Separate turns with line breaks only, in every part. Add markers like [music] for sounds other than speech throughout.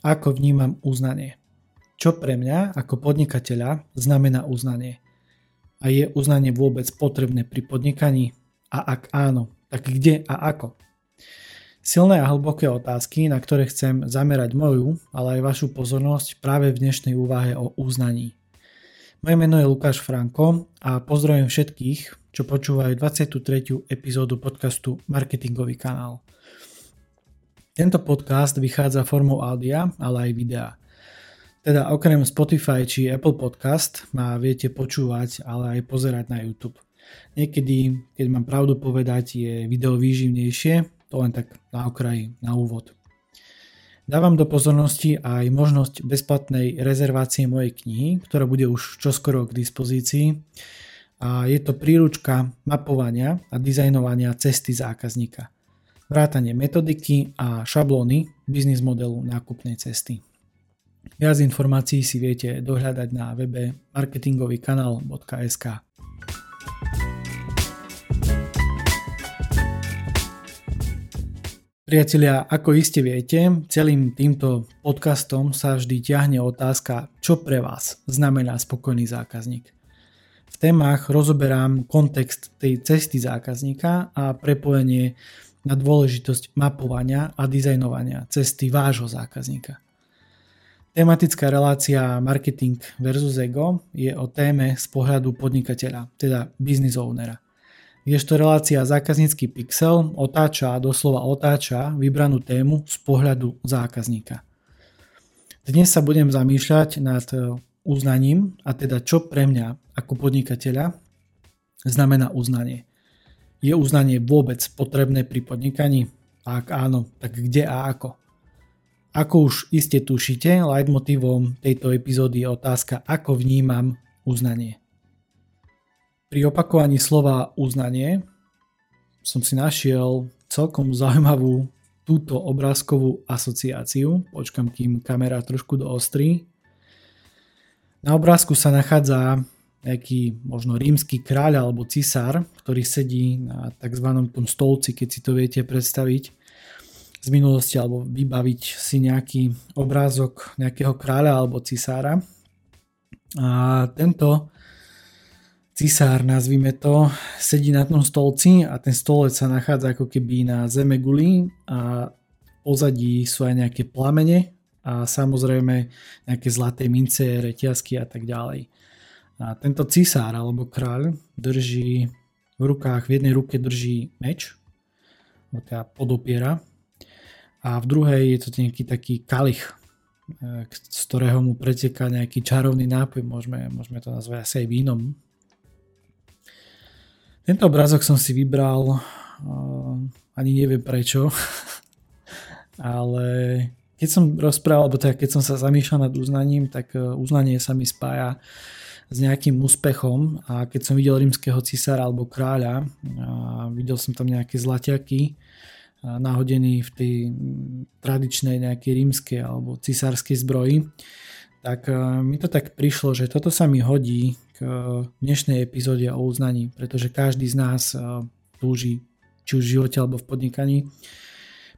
ako vnímam uznanie. Čo pre mňa ako podnikateľa znamená uznanie? A je uznanie vôbec potrebné pri podnikaní? A ak áno, tak kde a ako? Silné a hlboké otázky, na ktoré chcem zamerať moju, ale aj vašu pozornosť práve v dnešnej úvahe o uznaní. Moje meno je Lukáš Franko a pozdravujem všetkých, čo počúvajú 23. epizódu podcastu Marketingový kanál. Tento podcast vychádza formou audia, ale aj videa. Teda okrem Spotify či Apple Podcast ma viete počúvať, ale aj pozerať na YouTube. Niekedy, keď mám pravdu povedať, je video výživnejšie, to len tak na okraji, na úvod. Dávam do pozornosti aj možnosť bezplatnej rezervácie mojej knihy, ktorá bude už čoskoro k dispozícii. A je to príručka mapovania a dizajnovania cesty zákazníka. Vrátanie metodiky a šablóny biznis modelu nákupnej cesty. Viac informácií si viete dohľadať na webe marketingovýkanál.sk. Priatelia, ako iste viete, celým týmto podcastom sa vždy ťahne otázka, čo pre vás znamená spokojný zákazník. V témach rozoberám kontext tej cesty zákazníka a prepojenie na dôležitosť mapovania a dizajnovania cesty vášho zákazníka. Tematická relácia marketing versus ego je o téme z pohľadu podnikateľa, teda business ownera – kdežto relácia zákaznícky pixel otáča, doslova otáča vybranú tému z pohľadu zákazníka. Dnes sa budem zamýšľať nad e, uznaním a teda čo pre mňa ako podnikateľa znamená uznanie. Je uznanie vôbec potrebné pri podnikaní? A ak áno, tak kde a ako? Ako už iste tušíte, leitmotívom tejto epizódy je otázka, ako vnímam uznanie. Pri opakovaní slova uznanie som si našiel celkom zaujímavú túto obrázkovú asociáciu. Počkam, kým kamera trošku doostrí. Na obrázku sa nachádza nejaký možno rímsky kráľ alebo cisár, ktorý sedí na tzv. tom stolci, keď si to viete predstaviť z minulosti alebo vybaviť si nejaký obrázok nejakého kráľa alebo cisára. A tento cisár, nazvime to, sedí na tom stolci a ten stolec sa nachádza ako keby na zeme guli a pozadí sú aj nejaké plamene a samozrejme nejaké zlaté mince, reťazky a tak ďalej. A tento cisár alebo kráľ drží v rukách, v jednej ruke drží meč, teda podopiera. A v druhej je to nejaký taký kalich, e, z ktorého mu preteká nejaký čarovný nápoj, môžeme, môžeme to nazvať asi aj vínom, tento obrázok som si vybral, uh, ani neviem prečo, [laughs] ale keď som rozprával, alebo teda keď som sa zamýšľal nad uznaním, tak uh, uznanie sa mi spája s nejakým úspechom a keď som videl rímskeho cisára alebo kráľa a videl som tam nejaké zlatiaky nahodený v tej tradičnej nejakej rímskej alebo cisárskej zbroji, tak uh, mi to tak prišlo, že toto sa mi hodí dnešnej epizóde o uznaní, pretože každý z nás eh, túži či už v živote alebo v podnikaní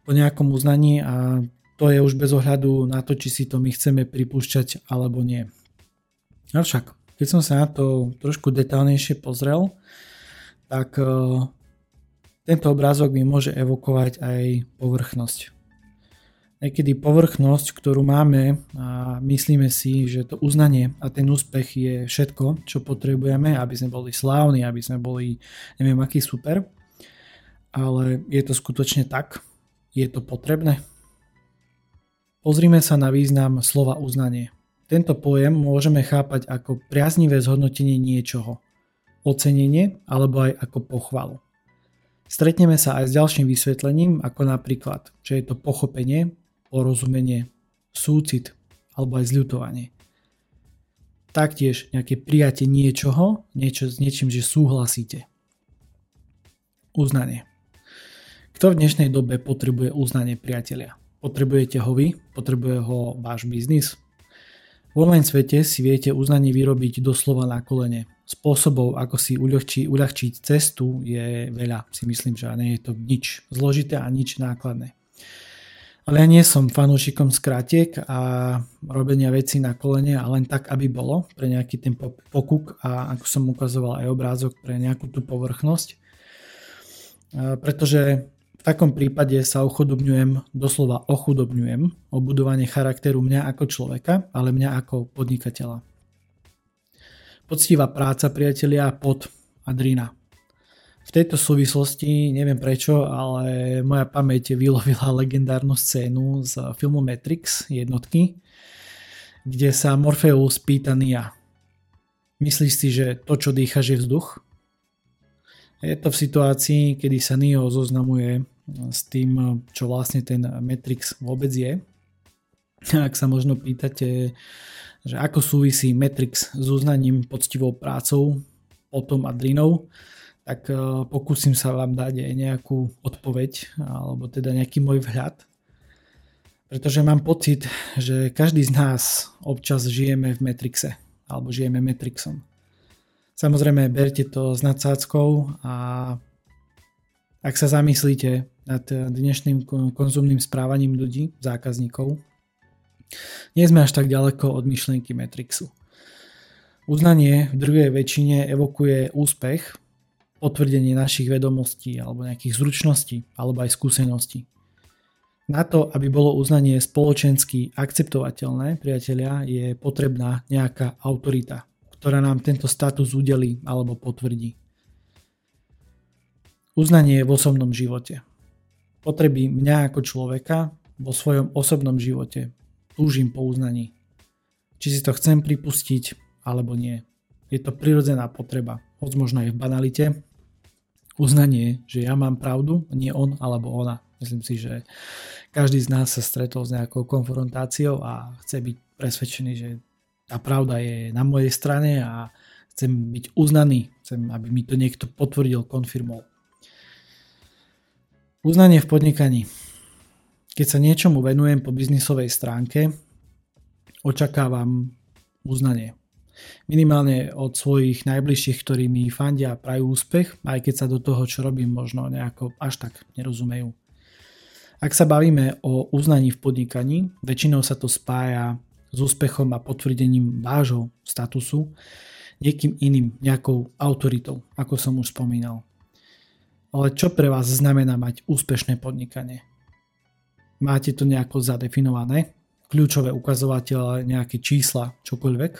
po nejakom uznaní a to je už bez ohľadu na to, či si to my chceme pripúšťať alebo nie. Avšak, keď som sa na to trošku detálnejšie pozrel, tak eh, tento obrázok mi môže evokovať aj povrchnosť niekedy povrchnosť, ktorú máme a myslíme si, že to uznanie a ten úspech je všetko, čo potrebujeme, aby sme boli slávni, aby sme boli neviem aký super. Ale je to skutočne tak? Je to potrebné? Pozrime sa na význam slova uznanie. Tento pojem môžeme chápať ako priaznivé zhodnotenie niečoho, ocenenie alebo aj ako pochvalu. Stretneme sa aj s ďalším vysvetlením, ako napríklad, že je to pochopenie, porozumenie, súcit alebo aj zľutovanie. Taktiež nejaké prijatie niečoho, niečo s niečím, že súhlasíte. Uznanie. Kto v dnešnej dobe potrebuje uznanie priatelia? Potrebujete ho vy? Potrebuje ho váš biznis? V online svete si viete uznanie vyrobiť doslova na kolene. Spôsobov, ako si uľahčí, uľahčiť cestu je veľa. Si myslím, že nie je to nič zložité a nič nákladné. Ale ja nie som fanúšikom skrátiek a robenia veci na kolene a len tak, aby bolo pre nejaký ten pokuk a ako som ukazoval aj obrázok pre nejakú tú povrchnosť. Pretože v takom prípade sa ochudobňujem, doslova ochudobňujem o budovanie charakteru mňa ako človeka, ale mňa ako podnikateľa. Poctivá práca, priatelia, pod Adrina. V tejto súvislosti, neviem prečo, ale moja pamäť vylovila legendárnu scénu z filmu Matrix jednotky, kde sa Morpheus pýta Nia. Myslíš si, že to, čo dýchaš, je vzduch? Je to v situácii, kedy sa Neo zoznamuje s tým, čo vlastne ten Matrix vôbec je. Ak sa možno pýtate, že ako súvisí Matrix s uznaním poctivou prácou, potom Adrinou, tak e, pokúsim sa vám dať aj nejakú odpoveď, alebo teda nejaký môj vhľad. Pretože mám pocit, že každý z nás občas žijeme v Matrixe, alebo žijeme Matrixom. Samozrejme, berte to s nadsádzkou a ak sa zamyslíte nad dnešným konzumným správaním ľudí, zákazníkov, nie sme až tak ďaleko od myšlienky Matrixu. Uznanie v druhej väčšine evokuje úspech, potvrdenie našich vedomostí alebo nejakých zručností alebo aj skúseností. Na to, aby bolo uznanie spoločensky akceptovateľné, priatelia, je potrebná nejaká autorita, ktorá nám tento status udeli alebo potvrdí. Uznanie v osobnom živote. Potreby mňa ako človeka vo svojom osobnom živote. Túžim po uznaní. Či si to chcem pripustiť alebo nie. Je to prirodzená potreba, hoď možno aj v banalite, uznanie, že ja mám pravdu, nie on alebo ona. Myslím si, že každý z nás sa stretol s nejakou konfrontáciou a chce byť presvedčený, že tá pravda je na mojej strane a chcem byť uznaný, chcem, aby mi to niekto potvrdil, konfirmoval. Uznanie v podnikaní. Keď sa niečomu venujem po biznisovej stránke, očakávam uznanie. Minimálne od svojich najbližších, ktorí mi fandia a prajú úspech, aj keď sa do toho, čo robím, možno nejako až tak nerozumejú. Ak sa bavíme o uznaní v podnikaní, väčšinou sa to spája s úspechom a potvrdením vášho statusu niekým iným, nejakou autoritou, ako som už spomínal. Ale čo pre vás znamená mať úspešné podnikanie? Máte to nejako zadefinované? Kľúčové ukazovatele, nejaké čísla, čokoľvek?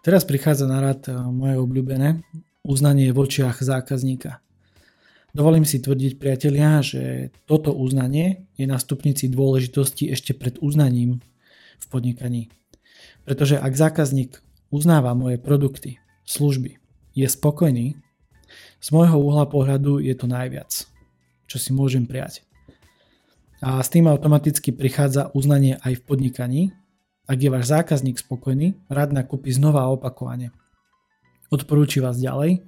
Teraz prichádza na rad eh, moje obľúbené uznanie v očiach zákazníka. Dovolím si tvrdiť, priatelia, že toto uznanie je na stupnici dôležitosti ešte pred uznaním v podnikaní. Pretože ak zákazník uznáva moje produkty, služby, je spokojný, z môjho uhla pohľadu je to najviac, čo si môžem prijať. A s tým automaticky prichádza uznanie aj v podnikaní, ak je váš zákazník spokojný, rád nakúpi znova a opakovane. Odporúči vás ďalej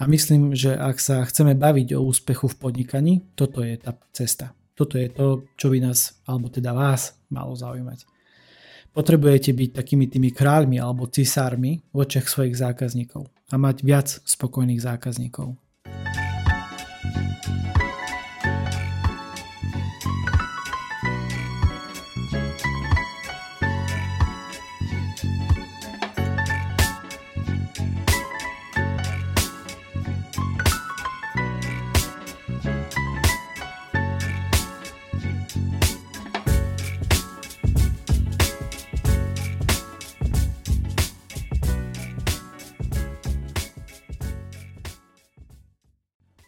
a myslím, že ak sa chceme baviť o úspechu v podnikaní, toto je tá cesta. Toto je to, čo by nás, alebo teda vás, malo zaujímať. Potrebujete byť takými tými kráľmi alebo cisármi v očiach svojich zákazníkov a mať viac spokojných zákazníkov.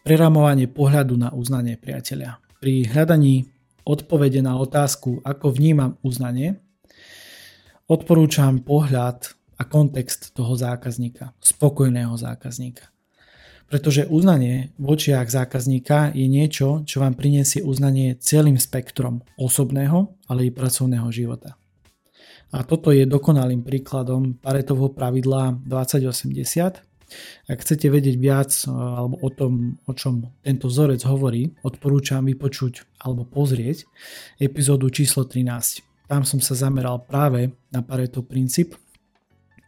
Preramovanie pohľadu na uznanie priateľa. Pri hľadaní odpovede na otázku, ako vnímam uznanie, odporúčam pohľad a kontext toho zákazníka, spokojného zákazníka. Pretože uznanie v očiach zákazníka je niečo, čo vám prinesie uznanie celým spektrom osobného, ale i pracovného života. A toto je dokonalým príkladom Paretovho pravidla 2080, ak chcete vedieť viac eh, alebo o tom, o čom tento vzorec hovorí, odporúčam vypočuť alebo pozrieť epizódu číslo 13. Tam som sa zameral práve na Pareto princíp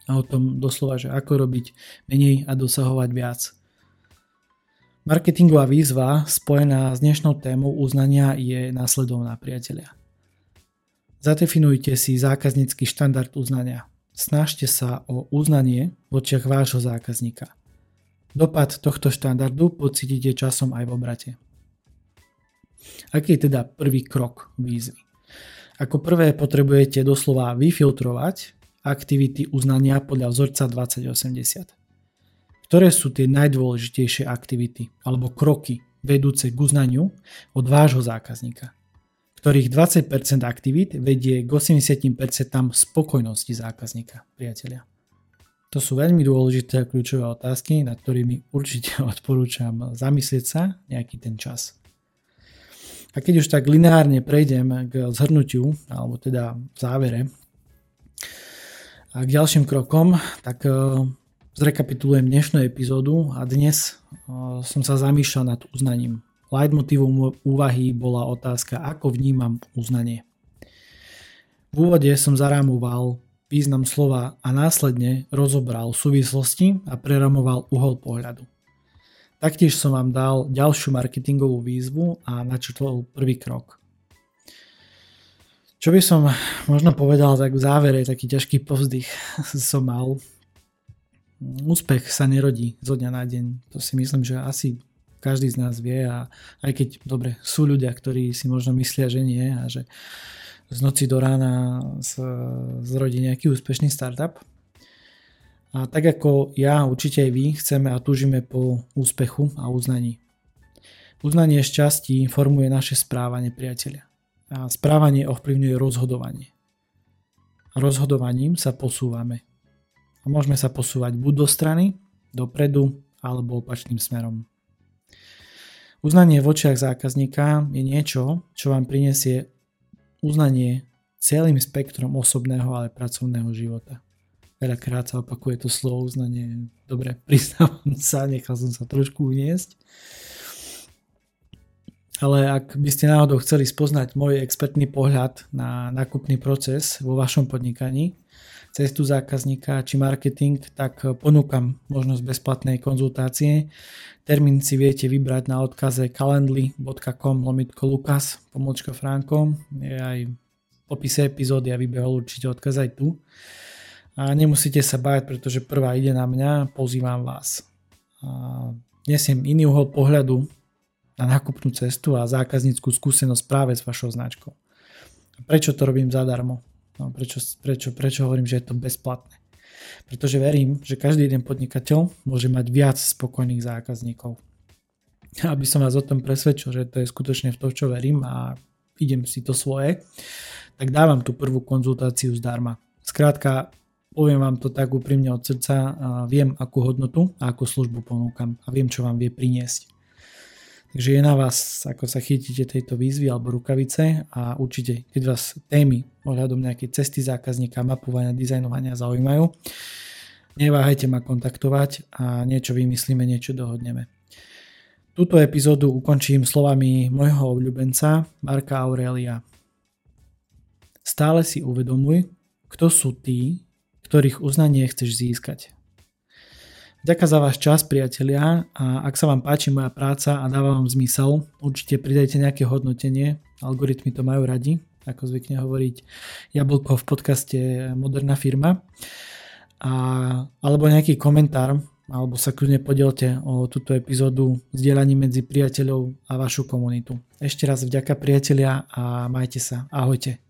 a o tom doslova, že ako robiť menej a dosahovať viac. Marketingová výzva spojená s dnešnou témou uznania je následovná priatelia. Zadefinujte si zákaznícky štandard uznania. Snažte sa o uznanie v očiach vášho zákazníka. Dopad tohto štandardu pocítite časom aj v obrate. Aký je teda prvý krok výzvy? Ako prvé potrebujete doslova vyfiltrovať aktivity uznania podľa vzorca 2080 ktoré sú tie najdôležitejšie aktivity alebo kroky vedúce k uznaniu od vášho zákazníka, ktorých 20% aktivít vedie k 80% spokojnosti zákazníka, priatelia. To sú veľmi dôležité a kľúčové otázky, nad ktorými určite [laughs] odporúčam zamyslieť sa nejaký ten čas. A keď už tak lineárne prejdem k zhrnutiu, alebo teda v závere, a k ďalším krokom, tak Zrekapitulujem dnešnú epizódu a dnes som sa zamýšľal nad uznaním. Leitmotivom úvahy bola otázka, ako vnímam uznanie. V úvode som zarámoval význam slova a následne rozobral súvislosti a preramoval uhol pohľadu. Taktiež som vám dal ďalšiu marketingovú výzvu a načrtol prvý krok. Čo by som možno povedal tak v závere, taký ťažký povzdych [laughs] som mal, úspech sa nerodí zo dňa na deň. To si myslím, že asi každý z nás vie a aj keď, dobre, sú ľudia, ktorí si možno myslia, že nie a že z noci do rána zrodí nejaký úspešný startup. A tak ako ja, určite aj vy, chceme a túžime po úspechu a uznaní. Uznanie šťastí informuje naše správanie priateľia. A správanie ovplyvňuje rozhodovanie. A rozhodovaním sa posúvame a môžeme sa posúvať buď do strany, dopredu alebo opačným smerom. Uznanie v očiach zákazníka je niečo, čo vám prinesie uznanie celým spektrom osobného, ale pracovného života. Veľakrát sa opakuje to slovo uznanie. Dobre, [laughs] priznávam sa, nechal som sa trošku uniesť. Ale ak by ste náhodou chceli spoznať môj expertný pohľad na nákupný proces vo vašom podnikaní, cestu zákazníka či marketing, tak ponúkam možnosť bezplatnej konzultácie. Termín si viete vybrať na odkaze calendly.com lomitko lukas pomočka franko. Je aj v opise epizódy a vybehol určite odkaz aj tu. A nemusíte sa báť, pretože prvá ide na mňa, pozývam vás. A nesiem iný uhol pohľadu na nákupnú cestu a zákazníckú skúsenosť práve s vašou značkou. Prečo to robím zadarmo? No, prečo, prečo, prečo hovorím, že je to bezplatné? Pretože verím, že každý jeden podnikateľ môže mať viac spokojných zákazníkov. [laughs] Aby som vás o tom presvedčil, že to je skutočne v to, čo verím a idem si to svoje, tak dávam tú prvú konzultáciu zdarma. Skrátka, poviem vám to tak úprimne od srdca, viem akú hodnotu a akú službu ponúkam a viem, čo vám vie priniesť. Takže je na vás, ako sa chytíte tejto výzvy alebo rukavice a určite, keď vás témy ohľadom nejakej cesty zákazníka, mapovania, dizajnovania zaujímajú, neváhajte ma kontaktovať a niečo vymyslíme, niečo dohodneme. Túto epizódu ukončím slovami môjho obľúbenca Marka Aurelia. Stále si uvedomuj, kto sú tí, ktorých uznanie chceš získať. Ďakujem za váš čas, priatelia, a ak sa vám páči moja práca a dáva vám zmysel, určite pridajte nejaké hodnotenie, algoritmy to majú radi, ako zvykne hovoriť Jablko v podcaste Moderná firma, a, alebo nejaký komentár, alebo sa kľudne podielte o túto epizódu zdieľaním medzi priateľov a vašu komunitu. Ešte raz vďaka priatelia a majte sa. Ahojte.